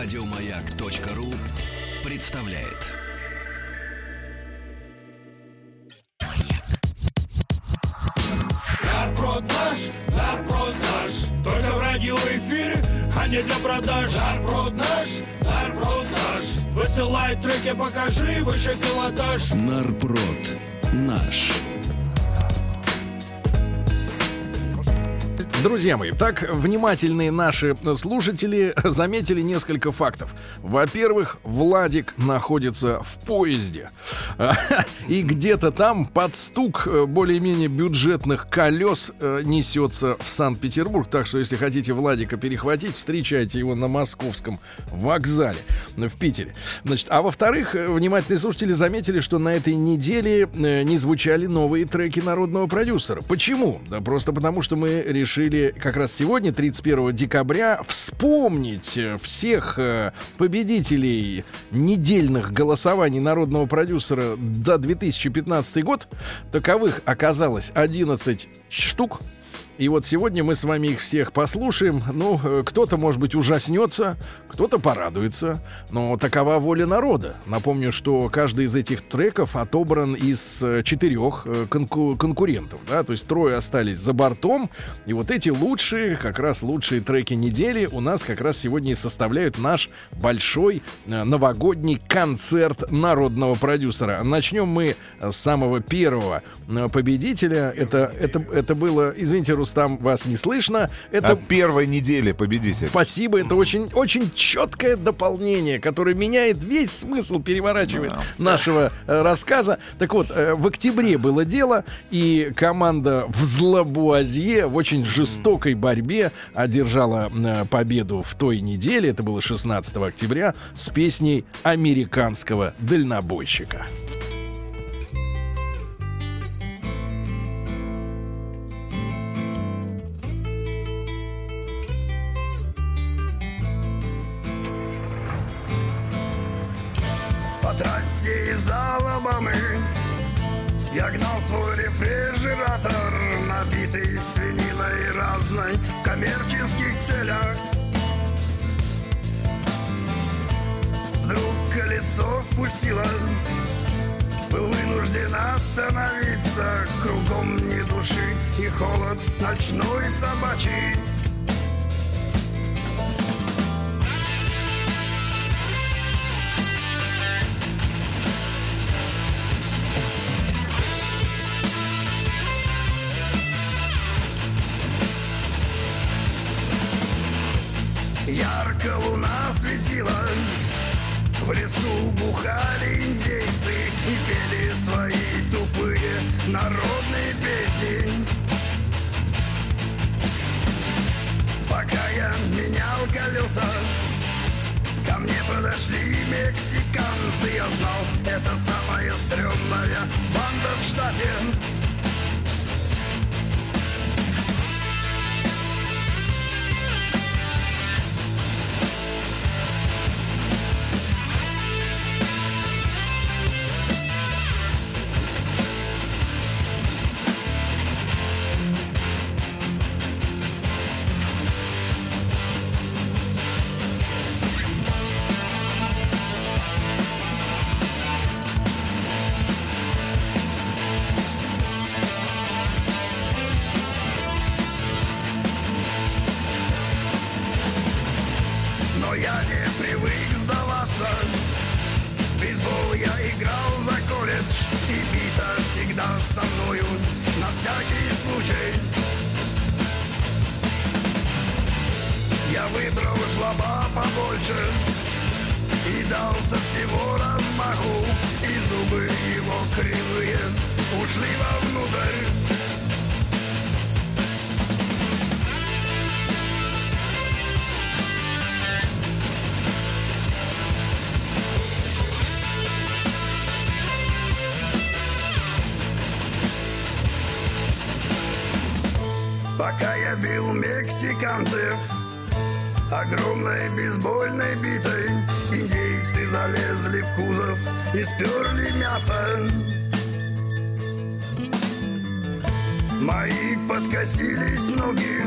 Радиомаяк.ру представляет. Нарброд наш, Только в радиоэфире, а не для продаж Нарброд наш, нарброд наш Высылай треки, покажи выше пилотаж Нарпрод наш. Друзья мои, так внимательные наши слушатели заметили несколько фактов. Во-первых, Владик находится в поезде. И где-то там под стук э, более-менее бюджетных колес э, несется в Санкт-Петербург. Так что, если хотите Владика перехватить, встречайте его на московском вокзале в Питере. Значит, а во-вторых, э, внимательные слушатели заметили, что на этой неделе не звучали новые треки народного продюсера. Почему? Да просто потому, что мы решили как раз сегодня, 31 декабря, вспомнить э, всех э, победителей недельных голосований народного продюсера за 2015 год. Таковых оказалось 11 штук. И вот сегодня мы с вами их всех послушаем. Ну, э, кто-то, может быть, ужаснется, кто-то порадуется. Но такова воля народа. Напомню, что каждый из этих треков отобран из э, четырех э, конку- конкурентов. Да? То есть трое остались за бортом. И вот эти лучшие, как раз лучшие треки недели у нас как раз сегодня и составляют наш большой новогодний концерт народного продюсера. Начнем мы с самого первого победителя. Это, это, это было, извините, Рустам, вас не слышно. Это От первой недели победитель. Спасибо, это очень, очень четкое дополнение, которое меняет весь смысл, переворачивает нашего э, рассказа. Так вот, э, в октябре было дело, и команда в Злобуазье в очень жестокой борьбе одержала э, победу в той неделе, это было 16 октября, с песней американского дальнобойщика. Трассе из Алабамы Я гнал свой рефрижератор Набитый свининой разной В коммерческих целях. Вдруг колесо спустило. Был вынужден остановиться. Кругом ни души и холод Ночной собачий Ярко луна светила. В лесу бухали индейцы И пели свои тупые народные песни. Пока я менял колеса Ко мне подошли мексиканцы. Я знал, это самая стрёмная банда в штате Пока я бил мексиканцев. Огромной бейсбольной битой Индейцы залезли в кузов И сперли мясо. Мои подкосились ноги.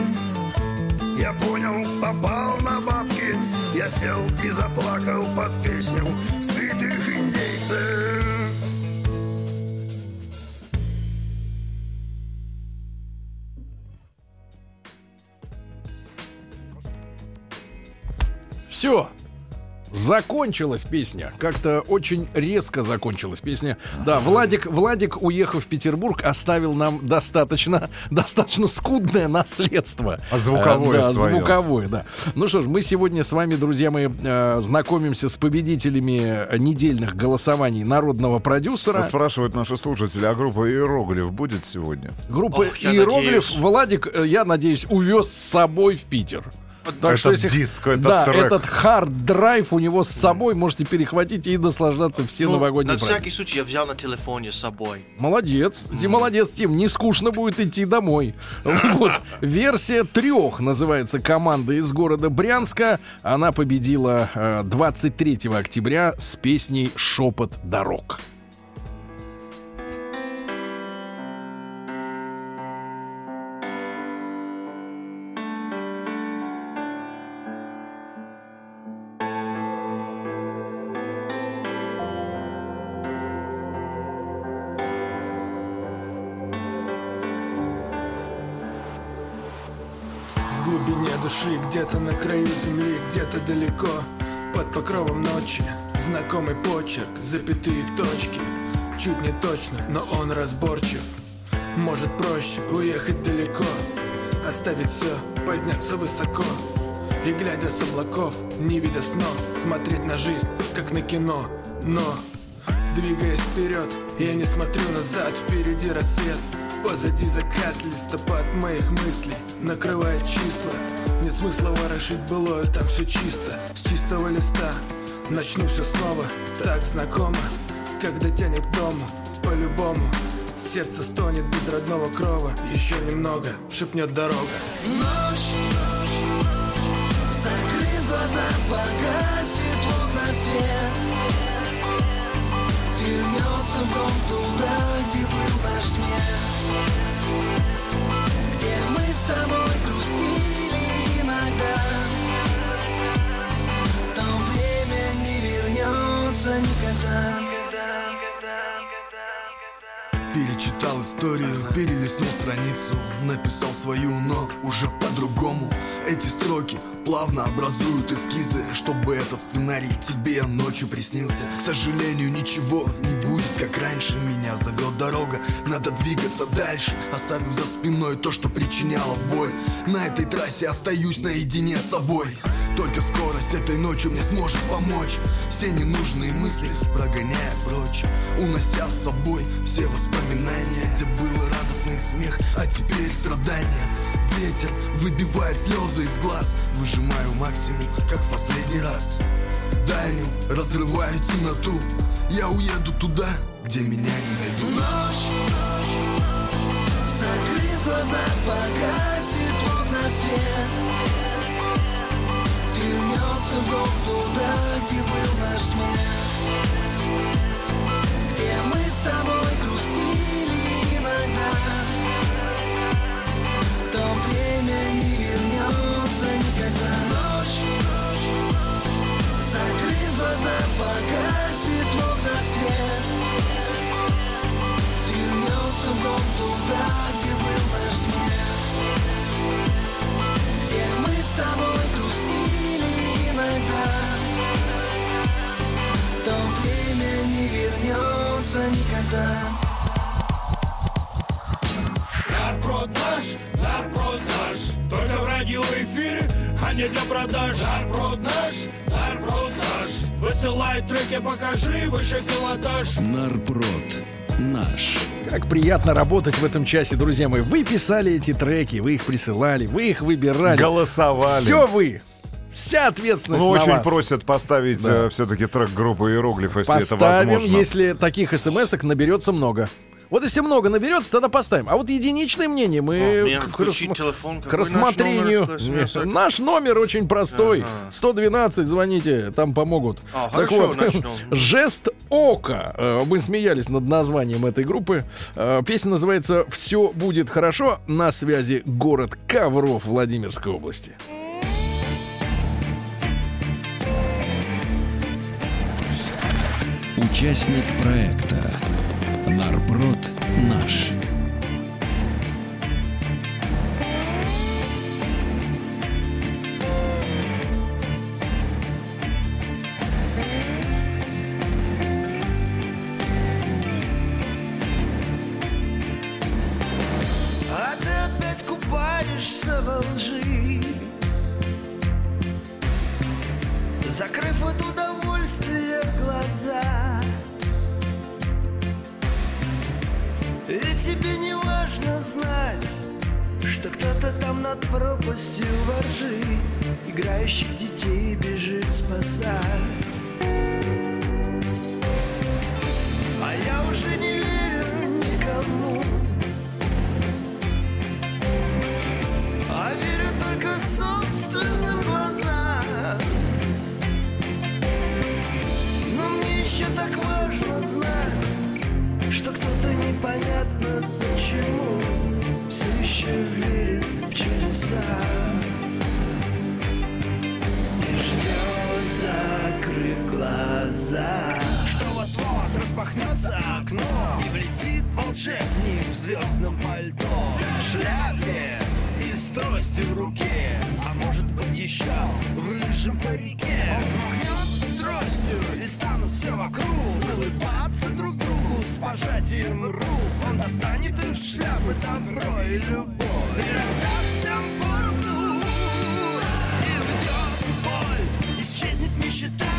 Я понял, попал на бабки. Я сел и заплакал под песню сытых индейцев. Все. Закончилась песня. Как-то очень резко закончилась песня. Да, Владик, Владик, уехав в Петербург, оставил нам достаточно, достаточно скудное наследство. А звуковое Э, да, своё. звуковое, да. Ну что ж, мы сегодня с вами, друзья мои, э, знакомимся с победителями недельных голосований народного продюсера. Спрашивают наши слушатели, а группа Иероглиф будет сегодня? Группа Ох, Иероглиф надеюсь. Владик, э, я надеюсь, увез с собой в Питер. Так Этот диск, этот да, трек. этот hard drive у него с собой можете перехватить и наслаждаться все Ну, новогодние на праздники. всякий случай я взял на телефоне с собой. Молодец, Ти, молодец, Тим, не скучно будет идти домой. Вот. Версия трех называется команда из города Брянска. Она победила э, 23 октября с песней «Шепот дорог». Далеко Под покровом ночи, знакомый почерк, запятые точки. Чуть не точно, но он разборчив. Может проще уехать далеко Оставить все, подняться высоко. И глядя с облаков, не видя снов Смотреть на жизнь, как на кино. Но, двигаясь вперед, я не смотрю назад Впереди рассвет, позади закат Листопад моих мыслей накрывает числа. Нет смысла ворошить былое, там все чисто. С чистого листа начну все снова. Так знакомо, когда тянет к дому. По-любому Сердце стонет без родного крова. Еще немного, шепнет дорога. Ночь. Закрыв глаза, погасит в окнах свет. Вернется в дом туда, где был наш смех с тобой грустили иногда. То время не вернется никогда. Перечитал историю, перелистнул страницу Написал свою, но уже по-другому. Эти строки плавно образуют эскизы Чтобы этот сценарий тебе ночью приснился. К сожалению, ничего не будет, как раньше. Меня зовет дорога, надо двигаться дальше. Оставив за спиной то, что причиняло боль. На этой трассе остаюсь наедине с собой. Только скорость этой ночью мне сможет помочь. Все ненужные мысли прогоняя прочь Унося с собой все воспоминания Где был радостный смех, а теперь страдания Ветер выбивает слезы из глаз. Выжимаю максимум, как в последний раз. Дальним разрываю темноту. Я уеду туда, где меня не найдут. Ночь Закрыв глаза, погасит окнах свет. Вернется в дом туда, где был наш смех Где мы с тобой То время не вернется никогда. Ночь. Закрыв глаза, погасит в окнах свет. Вернется в дом туда, где был наш смех. Где мы с тобой грустили иногда. То время не вернется никогда не для продаж Нарброд наш, нарброд наш Высылай треки, покажи выше пилотаж Нарпрод. Наш. Как приятно работать в этом часе, друзья мои. Вы писали эти треки, вы их присылали, вы их выбирали. Голосовали. Все вы. Вся ответственность Ну, на очень вас. просят поставить Да. все-таки трек группы Иероглиф, если это Поставим, возможно. если таких смс-ок наберется много. Вот если много наберется, тогда поставим. А вот единичное мнение мы а, к, рас... телефон, к рассмотрению. Наш номер, наш номер очень простой. Ага. 112, звоните, там помогут. А, так хорошо, вот, начнем. жест ока. Э, мы смеялись над названием этой группы. Э, песня называется «Все будет хорошо». На связи город Ковров Владимирской области. Участник проекта Нарброд наш. А ты опять купаешься во лжи Закрыв от удовольствия глаза И тебе не важно знать Что кто-то там над пропастью воржи Играющих детей бежит спасать. А я уже не непонятно почему Все еще верит в чудеса. И ждет, закрыв глаза. Что вот-вот распахнется окно И влетит волшебник в звездном пальто. В шляпе и с тростью в руке. А может быть еще в рыжем парике. Он тростью и станут все вокруг. Улыбаться друг другу с пожатием рук. Он достанет из шляпы добро и любовь. И раздаст всем поровну. И уйдет боль, исчезнет нищета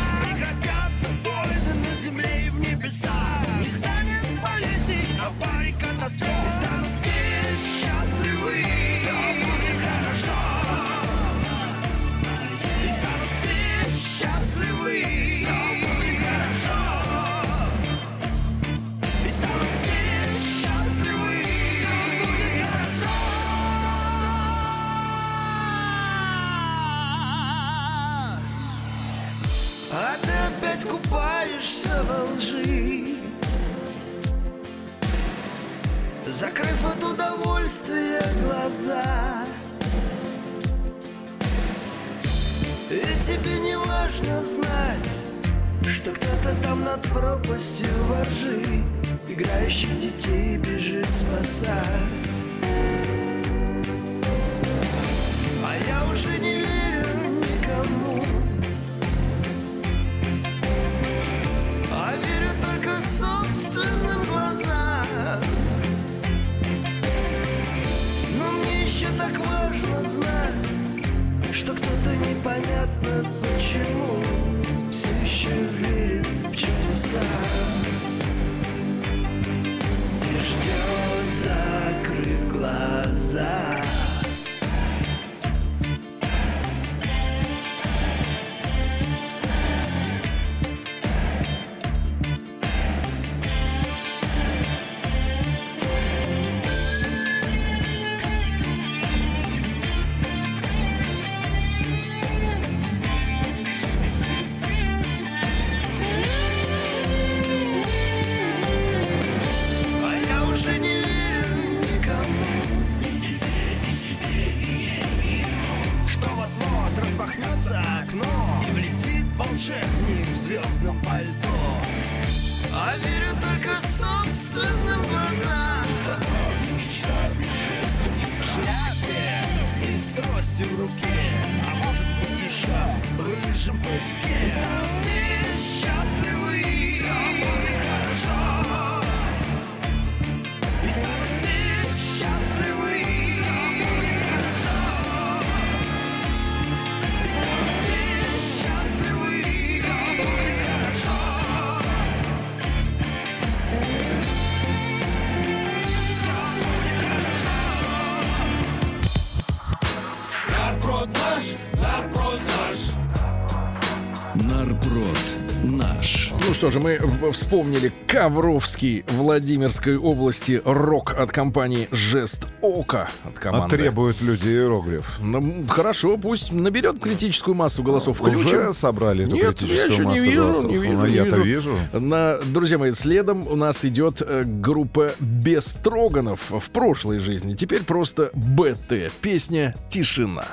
что же, мы вспомнили Ковровский Владимирской области рок от компании Жест Ока от А команды. требуют люди иероглиф. Ну, хорошо, пусть наберет критическую массу голосов. Включим. Уже собрали эту Нет, критическую я еще не массу вижу, голосов. не вижу, Ну, не я-то вижу. вижу. На, друзья мои, следом у нас идет э, группа Бестроганов в прошлой жизни. Теперь просто БТ. Песня «Тишина».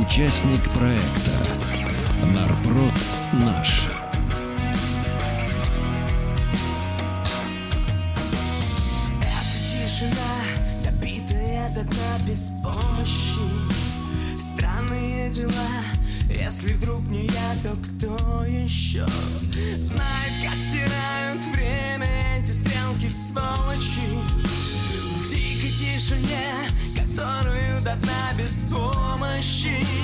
Участник проекта «Нарпрод наш». Это тишина, добитая до дна без помощи. Странные дела, если вдруг не я, то кто еще знает? machine.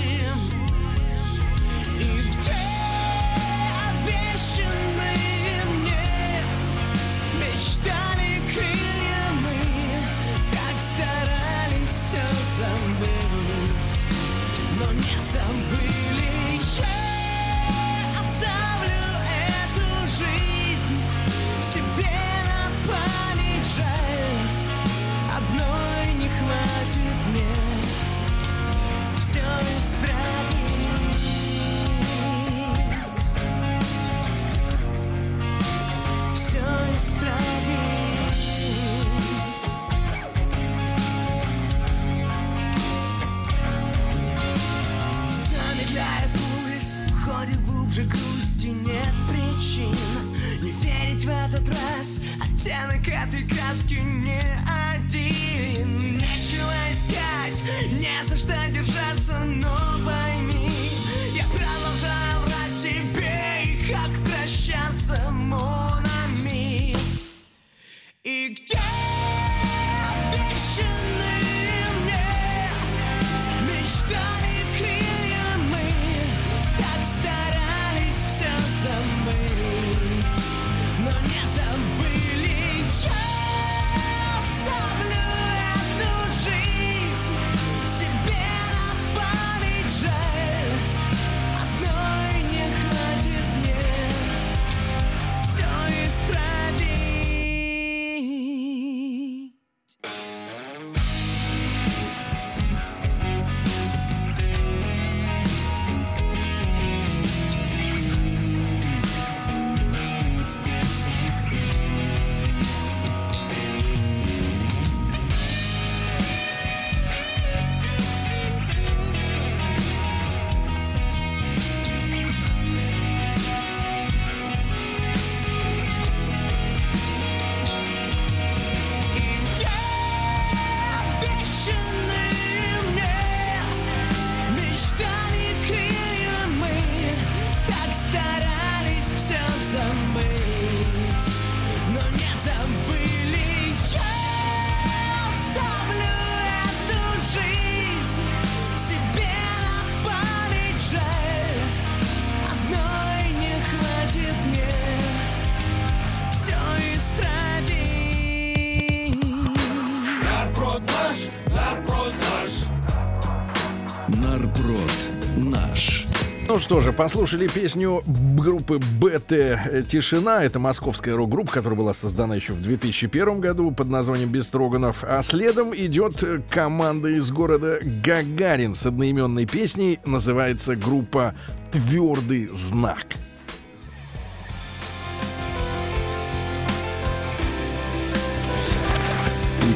Ну что же, послушали песню группы БТ «Тишина». Это московская рок-группа, которая была создана еще в 2001 году под названием «Бестроганов». А следом идет команда из города Гагарин с одноименной песней. Называется группа «Твердый знак».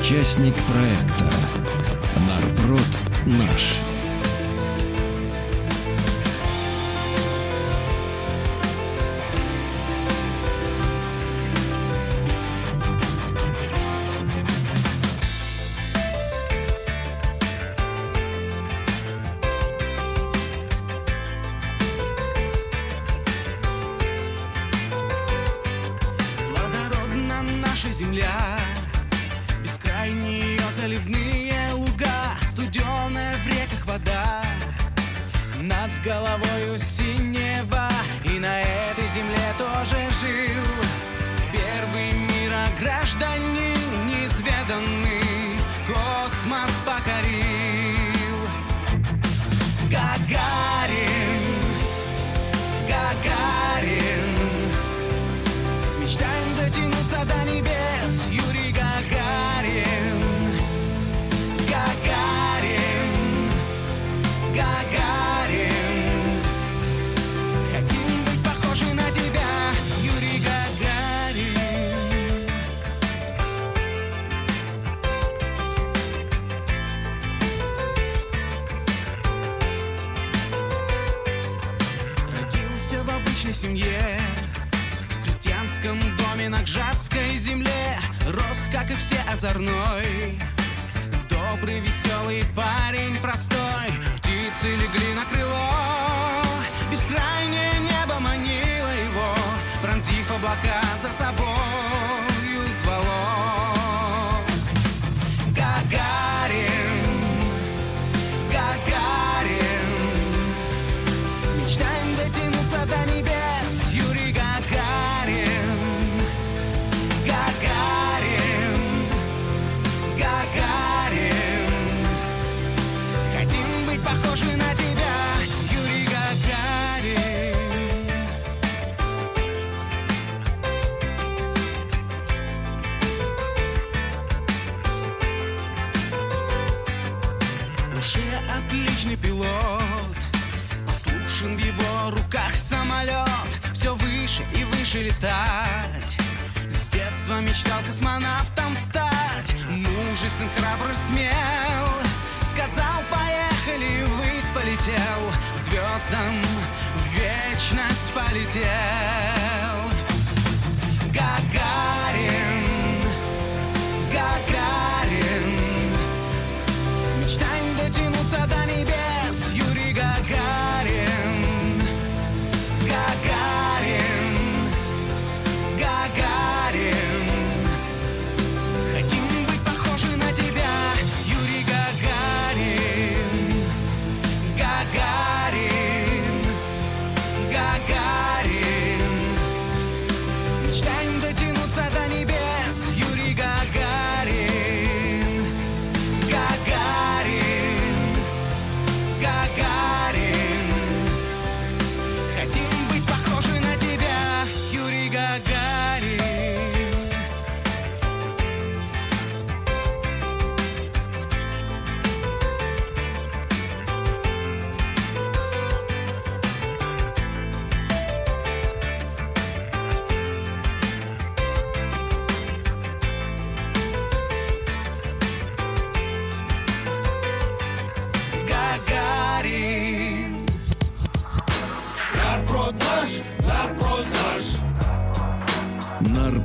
Участник проекта «Нарброд наш». дотянуться до небес. Юрий Гагарин. Гагарин. Гагарин. Хотим быть похожи на тебя Юрий Гагарин. Родился в обычной семье на Гжатской земле Рос, как и все, озорной. Добрый, веселый парень, простой Птицы легли на крыло. Бескрайнее небо манило его Пронзив облака за собою звало выше и выше летать. С детства мечтал космонавтом стать. Мужествен, храбр, смел. Сказал, поехали, ввысь полетел. К звездам в вечность полетел. Гагарин,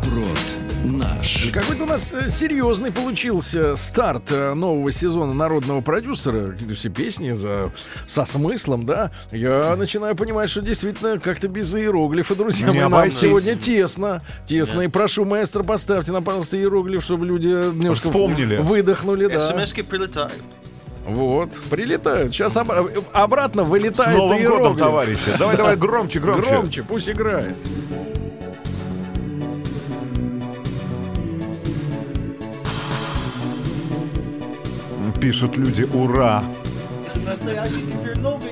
Нарброд наш. Какой-то у нас э, серьезный получился старт э, нового сезона народного продюсера. Какие-то все песни за, со смыслом, да. Я начинаю понимать, что действительно как-то без иероглифа, друзья Ну, мои, нам сегодня тесно. Тесно. И прошу, маэстро, поставьте нам, пожалуйста, иероглиф, чтобы люди немножко Вспомнили. выдохнули, да. СМСки прилетают. Вот, прилетают. Сейчас обратно С вылетает Новым годом, иероглиф. товарищи. Давай, давай, громче, громче. Громче, пусть играет. Пишут люди «Ура!». Настоящий теперь Новый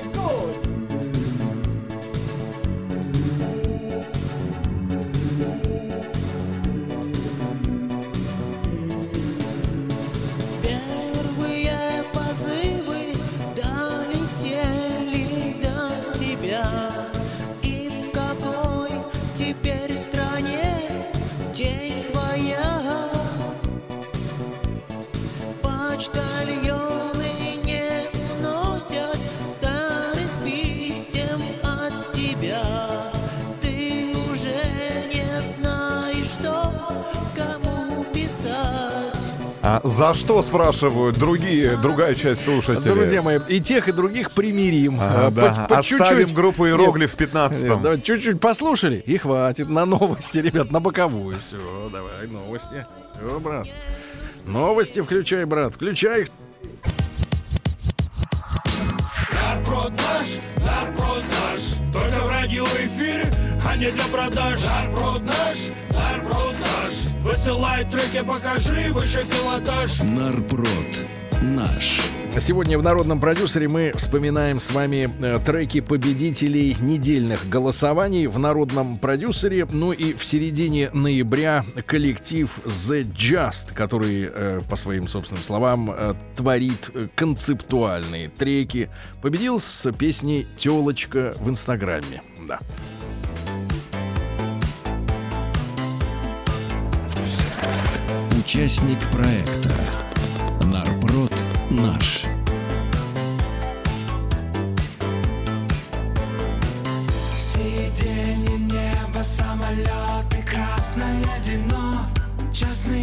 А за что спрашивают другие, другая часть слушателей? Друзья мои, и тех, и других примирим. А, А, да. по- по Оставим чуть-чуть. группу Нет, иероглиф в 15 нет, давай чуть-чуть послушали, и хватит. На новости, ребят, на боковую. Все, давай, новости. Все, брат. Новости включай, брат, включай их. Нарброд наш. Только в радиоэфире, а не для продаж. Наш. Высылай треки, покажи выше пилотаж. Нарброд наш. Сегодня в народном продюсере мы вспоминаем с вами э, треки победителей недельных голосований в народном продюсере. Ну и в середине ноября коллектив The Just, который, э, по своим собственным словам, э, творит концептуальные треки, победил с песней «Телочка в Инстаграме». Да. Участник проекта «Нарпрод наш». Сиденье, небо, самолеты, красное вино, частные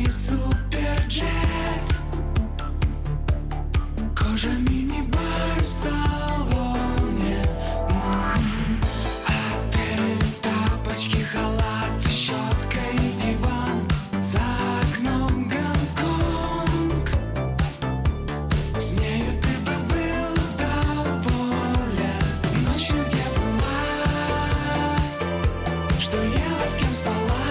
Bez for spałaś?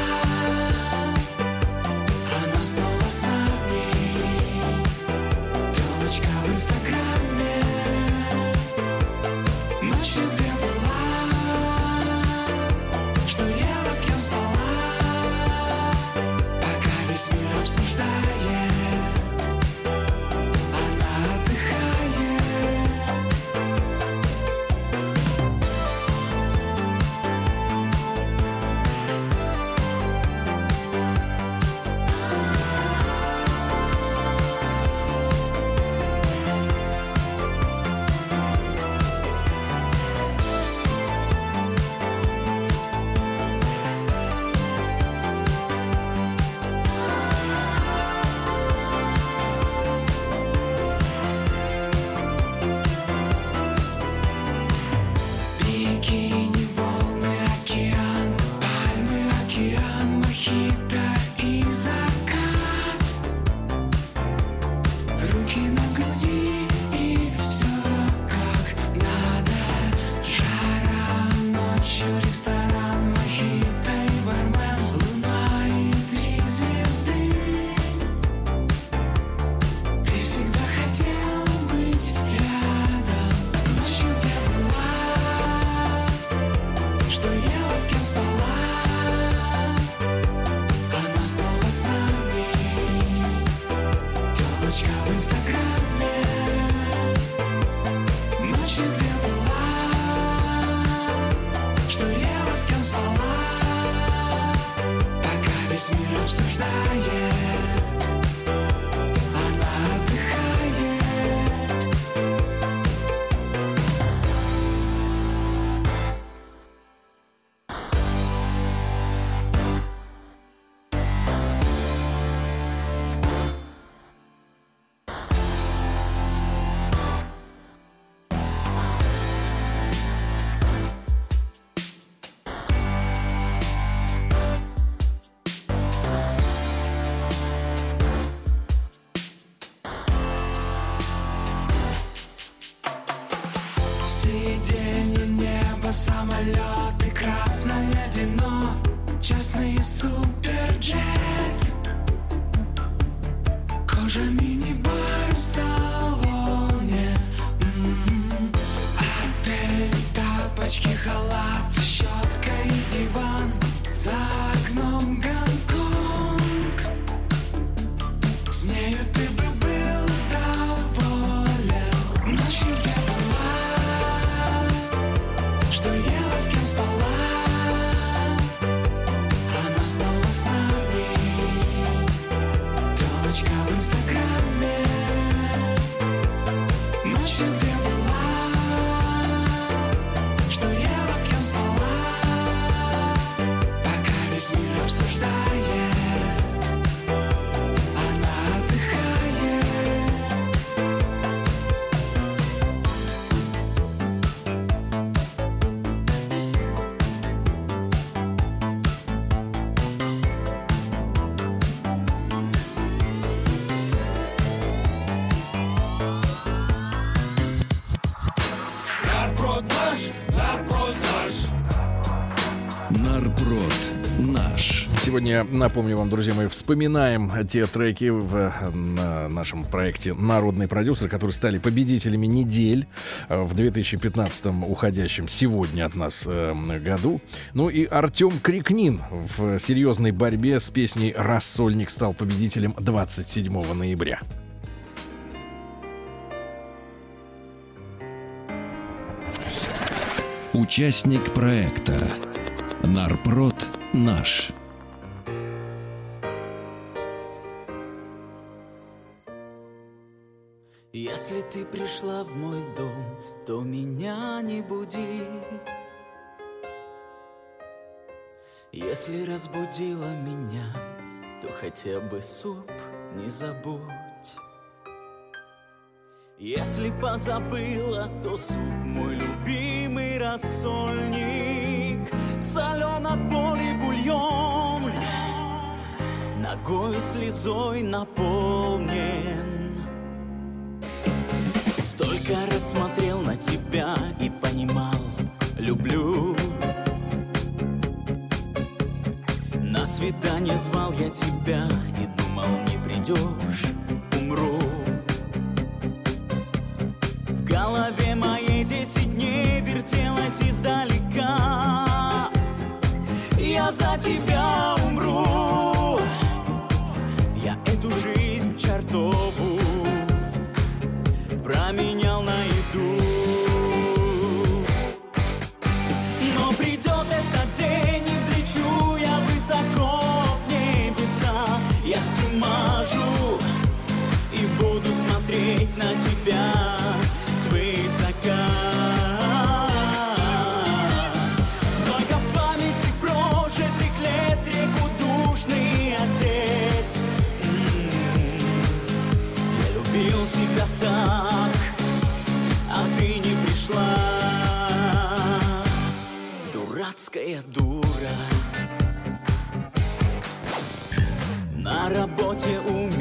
Сегодня, напомню вам, друзья мои, вспоминаем те треки в на нашем проекте «Народный продюсер», которые стали победителями недель э, в 2015 уходящем сегодня от нас э, году. Ну и Артем Крикнин в серьезной борьбе с песней «Рассольник» стал победителем 27 ноября. Участник проекта Нарпрод наш. Если ты пришла в мой дом, то меня не буди. Если разбудила меня, то хотя бы суп не забудь. Если позабыла, то суп мой любимый рассольник. Солен от боли бульон, ногой слезой наполнен. Столько раз смотрел на тебя и понимал, люблю. На свидание звал я тебя и думал, не придешь, умру. В голове моей десять дней вертелась издалека. Я за тебя тебя свысока. Столько памяти прожитых лет реку душный отец. М-м-м. Я любил тебя так, а ты не пришла. Дурацкая дура. На работе умер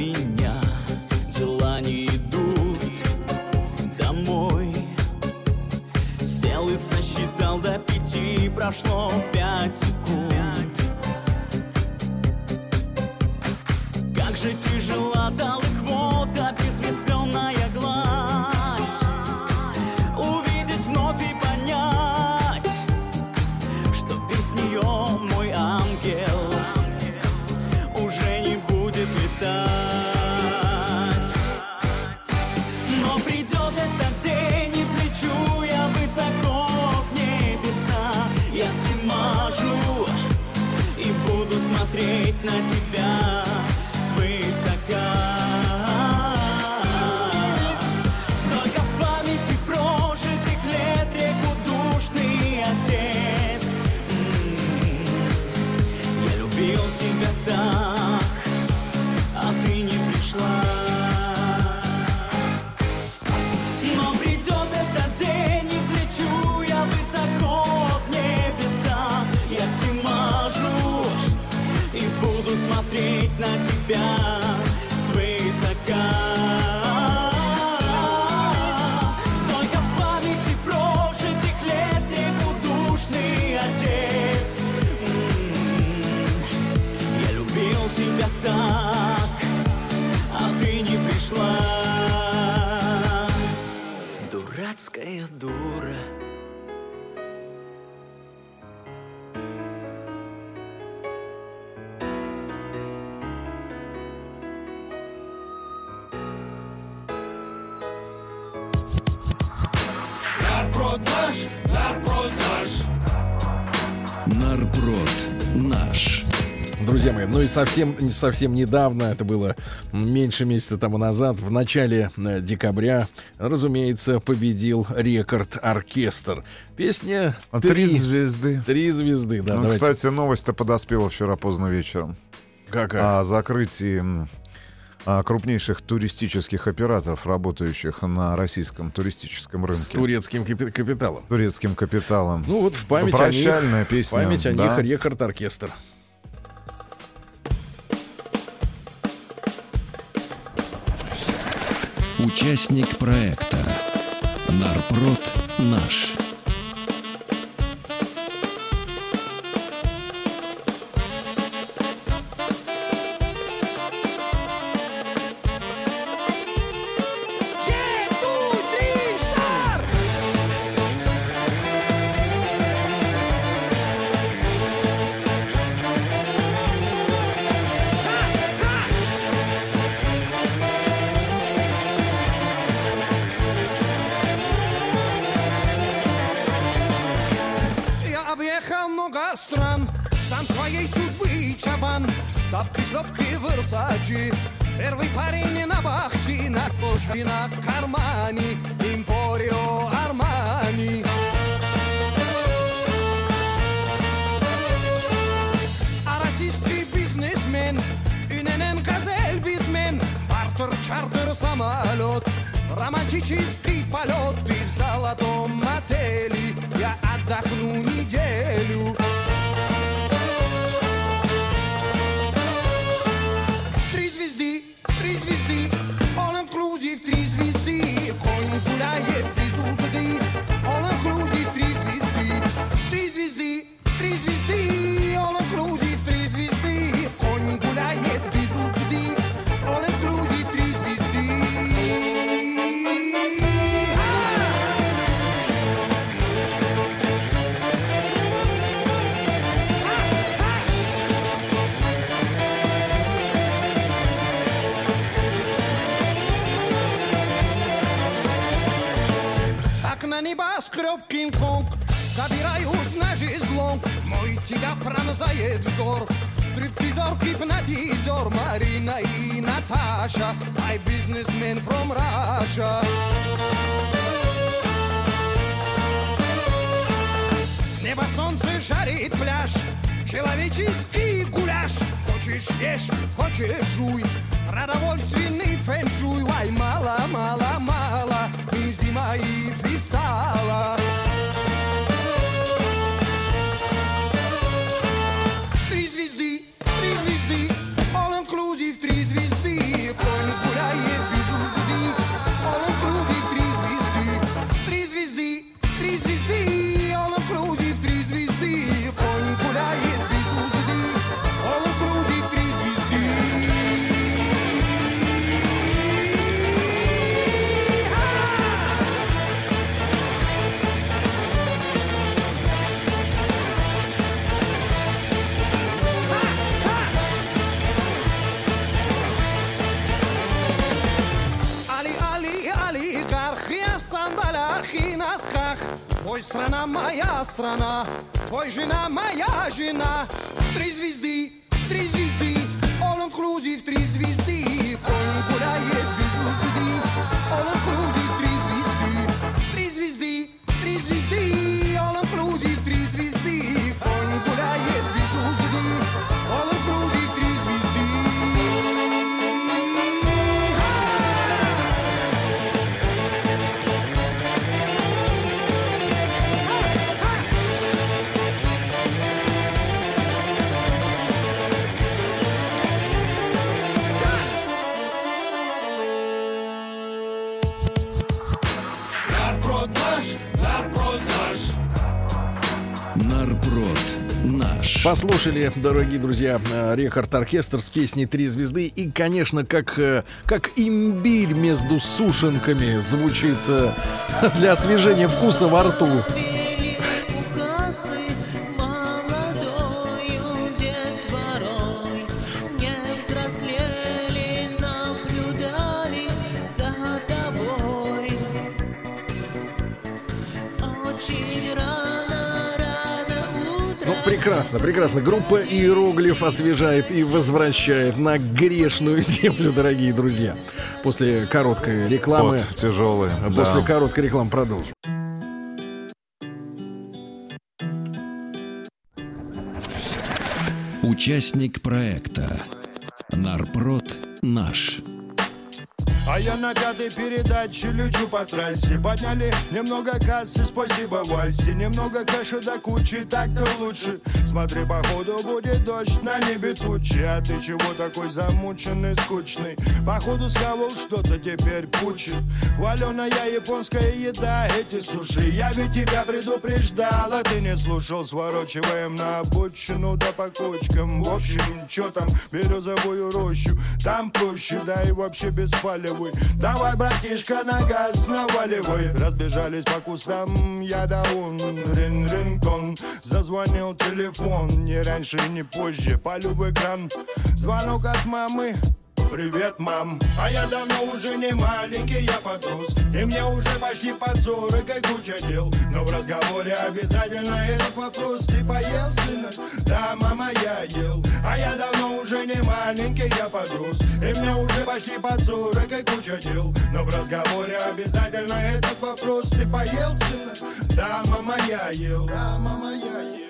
прошло пять секунд. Как же тяжела далых и совсем, совсем недавно, это было меньше месяца тому назад, в начале э, декабря, разумеется, победил рекорд оркестр. Песня А Три звезды. Три звезды, да. Ну, давайте. кстати, новость-то подоспела вчера поздно вечером. Какая? О закрытии крупнейших туристических операторов, работающих на российском туристическом рынке. С турецким капи- капиталом. С турецким капиталом. Ну вот в память о них, Прощальная в песня. память о да. них рекорд Участник проекта Нарпрод наш. Тапки, шлепки, Версачи, первый парень на бахчи, на коже, на кармане, Импорио Армани. А российский бизнесмен, Иненен газель бизнесмен, Бартер, чартер, самолет, романтический полет, ты в золотом отеле, я отдохну неделю. Звезды, три звезды, all inclusive, три звезды, конь гуляет без узды, all inclusive, три звезды, три звезды, три звезды, небоскреб Кинг-Конг Забираюсь на жезлонг Мой тебя пронзает взор. Стриптизер, гипнотизер Марина и Наташа. My businessman from Russia. С неба солнце жарит пляж. Человеческий гуляш. Хочешь ешь, хочешь жуй Продовольственный фэншуй, ай, мало, мало, мало, и зима, и фристала. Три звезды, три звезды, Твой страна моя страна, твой жена моя жена. Три звезды, три звезды, all inclusive, три звезды. Конь гуляет Послушали, дорогие друзья, э, Рехард Оркестр с песней «Три звезды». И, конечно, как, э, как имбирь между сушенками звучит э, для освежения вкуса во рту. Прекрасно, прекрасно. Группа Иероглиф освежает и возвращает на грешную землю, дорогие друзья. После короткой рекламы. Вот, тяжелый. После да. короткой рекламы продолжим. Участник проекта Нарпрод наш. А я на пятой передаче лечу по трассе. Подняли немного кассы, спасибо Васе. Немного кэша до кучи, так-то лучше. Смотри, походу будет дождь, на небе тучи. А ты чего такой замученный, скучный? Походу схавал что-то теперь пучит. Хваленая японская еда, эти суши. Я ведь тебя предупреждал, а ты не слушал. Сворачиваем на обочину, да по кочкам. В общем, чё там, березовую рощу. Там проще, да и вообще без палевой Давай, братишка, на газ наваливай Разбежались по кустам, я да он Рин-рин-кон, зазвонил телефон Не раньше, не позже, полю в экран. Звонок от мамы Привет, мам. А я давно уже не маленький, я подрос. И мне уже почти под сорок и куча дел. Но в разговоре обязательно этот вопрос. Ты поел, сына? Да, мама, я ел. А я давно уже не маленький, я подрос. И мне уже почти под сорок и куча дел. Но в разговоре обязательно этот вопрос. Ты поел, сына? Да, мама, я ел. Да, мама, я ел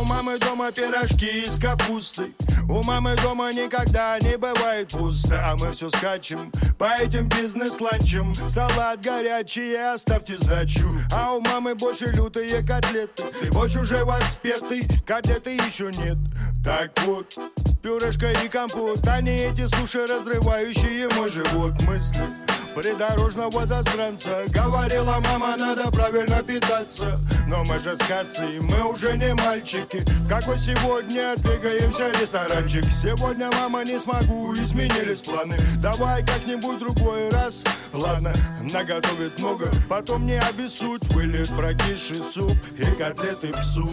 у мамы дома пирожки с капустой. У мамы дома никогда не бывает пусто. А мы все скачем по этим бизнес-ланчам. Салат горячий, оставьте сдачу. А у мамы больше лютые котлеты. Ты больше уже воспетый, котлеты еще нет. Так вот, пюрешка и компот. Они эти суши, разрывающие мой живот. Мысли придорожного засранца. Говорила мама, надо правильно питаться. Но мы же с кассы, мы уже не мальчики. В какой сегодня двигаемся ресторанчик. Сегодня, мама, не смогу, изменились планы. Давай как-нибудь другой раз. Ладно, наготовит много Потом не обессудь, вылет прокисший суп И котлеты псу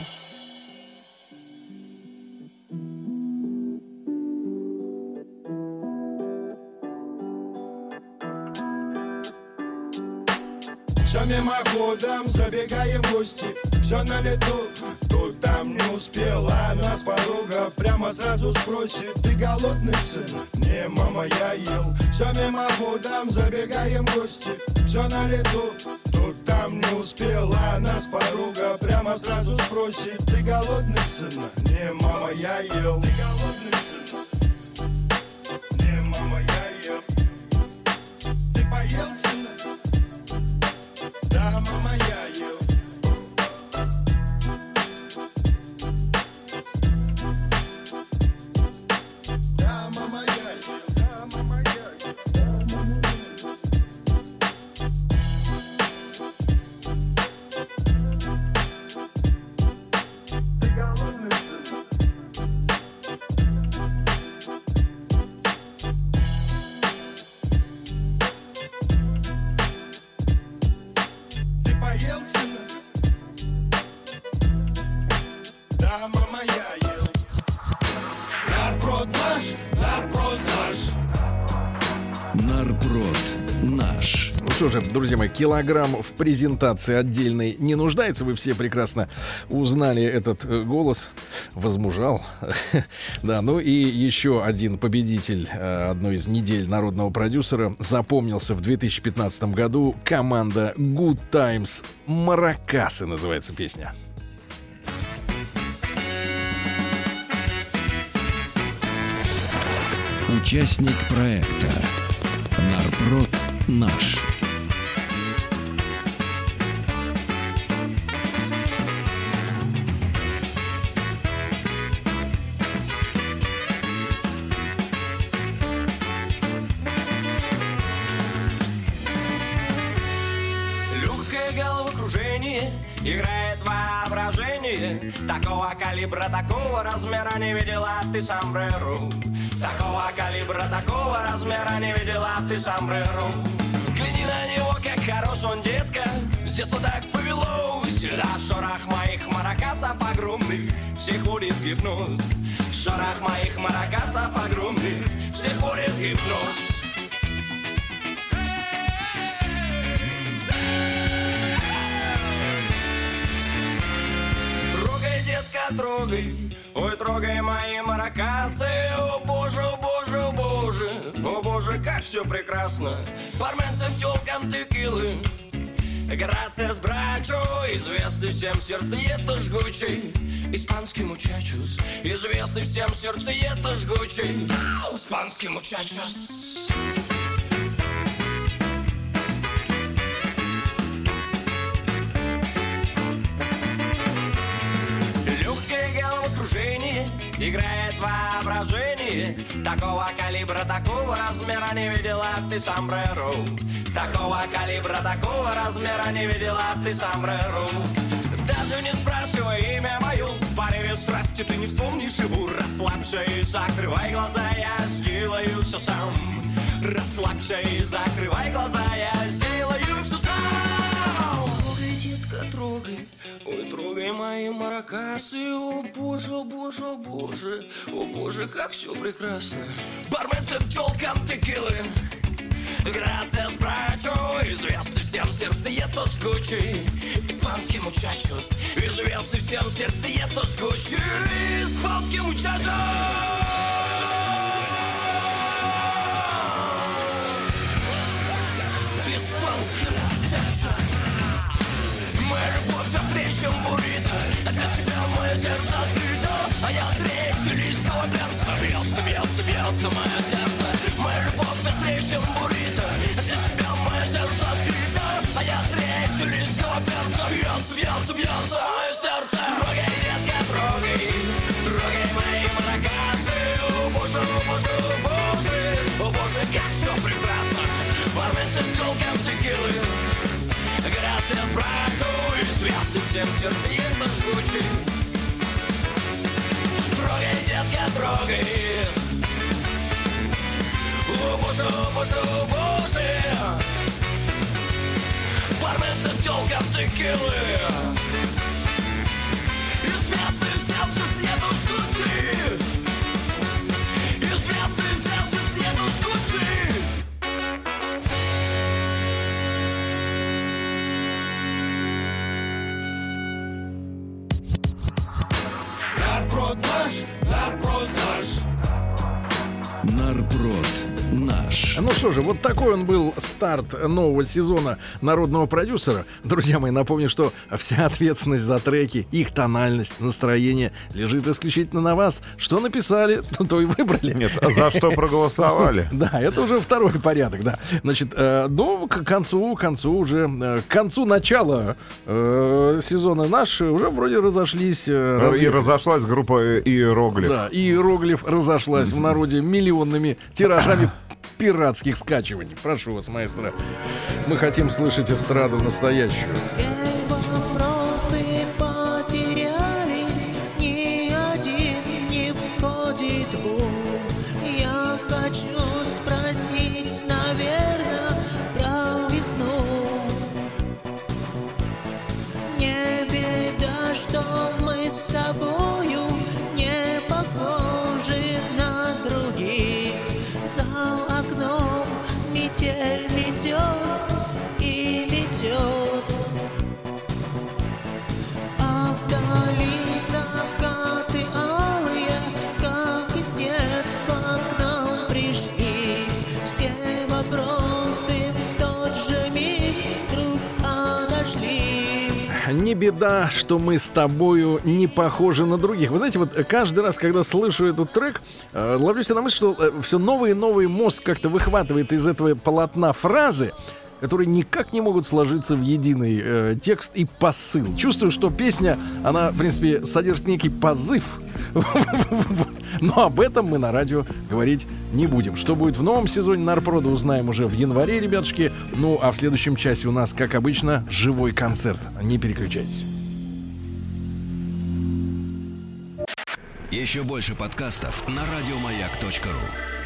мимоходом, забегаем в гости. Все на лету, тут там не успела Нас подруга прямо сразу спросит. Ты голодный сын? Не, мама, я ел Все мимоходом, забегаем в гости. Все на лету, тут там не успела Нас подруга прямо сразу спросит. Ты голодный сын? Не, мама, я ел Ты голодный Нарпрод наш. Ну что же, друзья мои, килограмм в презентации отдельной не нуждается. Вы все прекрасно узнали этот э, голос. Возмужал. да, ну и еще один победитель э, одной из недель народного продюсера запомнился в 2015 году. Команда Good Times Маракасы называется песня. Участник проекта Нарпрод наш. Легкое головокружение играет воображение Такого калибра, такого размера не видела ты сомбреру Такого калибра, такого размера не видела ты сомбреру Взгляни на него, как хорош он, детка. С детства так повелось. Да, в шорах моих маракасов огромных Всех в гипноз. В шорах моих маракасов огромных Всех в гипноз. Трогай, детка, трогай, ой, трогай мои маракасы, о все прекрасно. Барменцам, телкам текилы, Грациас брачо, известный всем сердцеед жгучий, Испанский мучачус, известный всем сердцеед жгучий, Испанский мучачус. Играет воображение Такого калибра, такого размера не видела ты сомбреро Такого калибра, такого размера не видела ты сомбреро Даже не спрашивай имя мое В порыве страсти ты не вспомнишь его. Расслабься и закрывай глаза, я сделаю все сам. Расслабься и закрывай глаза, я сделаю трогай Ой, трогай мои маракасы, о боже, о боже, о боже, о боже, как все прекрасно. Барменцам, телкам, текилы, Грациас брачо, известный всем сердцеед жгучий. Испанский мучачос, известный всем сердцеед жгучий. Испанский мучачос! Испанский мучачос. Моя любовь навстречу буррито Для тебя мое сердце открыто А я встречу листого перца Бьется, бьется, бьется мое сердце Моя любовь навстречу буррито Для тебя мое сердце открыто А я встречу листого перца Бьется, бьется, бьется известный всем сердцеед жгучий. Трогай, детка, трогай. О боже, о боже. Барменцам, телкам, текилы. Что же, вот такой он был старт нового сезона народного продюсера. Друзья мои, напомню, что вся ответственность за треки, их тональность, настроение лежит исключительно на вас. Что написали, то, то и выбрали. Нет, а за что проголосовали? Да, это уже второй порядок, да. Значит, э, ну, к концу, к концу уже, э, к концу начала э, сезона наш уже вроде разошлись. И разошлась группа Иероглиф. Да, иероглиф разошлась в народе миллионными тиражами пиратских скачиваний. Прошу вас, маэстро. Мы хотим слышать эстраду настоящую. Не беда, что мы с тобою не похожи на других. Вы знаете, вот каждый раз, когда слышу этот трек, э, на мысль, что все новый и новый мозг как-то выхватывает из этого полотна фразы, которые никак не могут сложиться в единый э, текст и посыл. Чувствую, что песня, она, в принципе, содержит некий позыв. Но об этом мы на радио говорить не будем. Что будет в новом сезоне Нарпрода, узнаем уже в январе, ребятушки. Ну, а в следующем часе у нас, как обычно, живой концерт. Не переключайтесь. Еще больше подкастов на радиомаяк.ру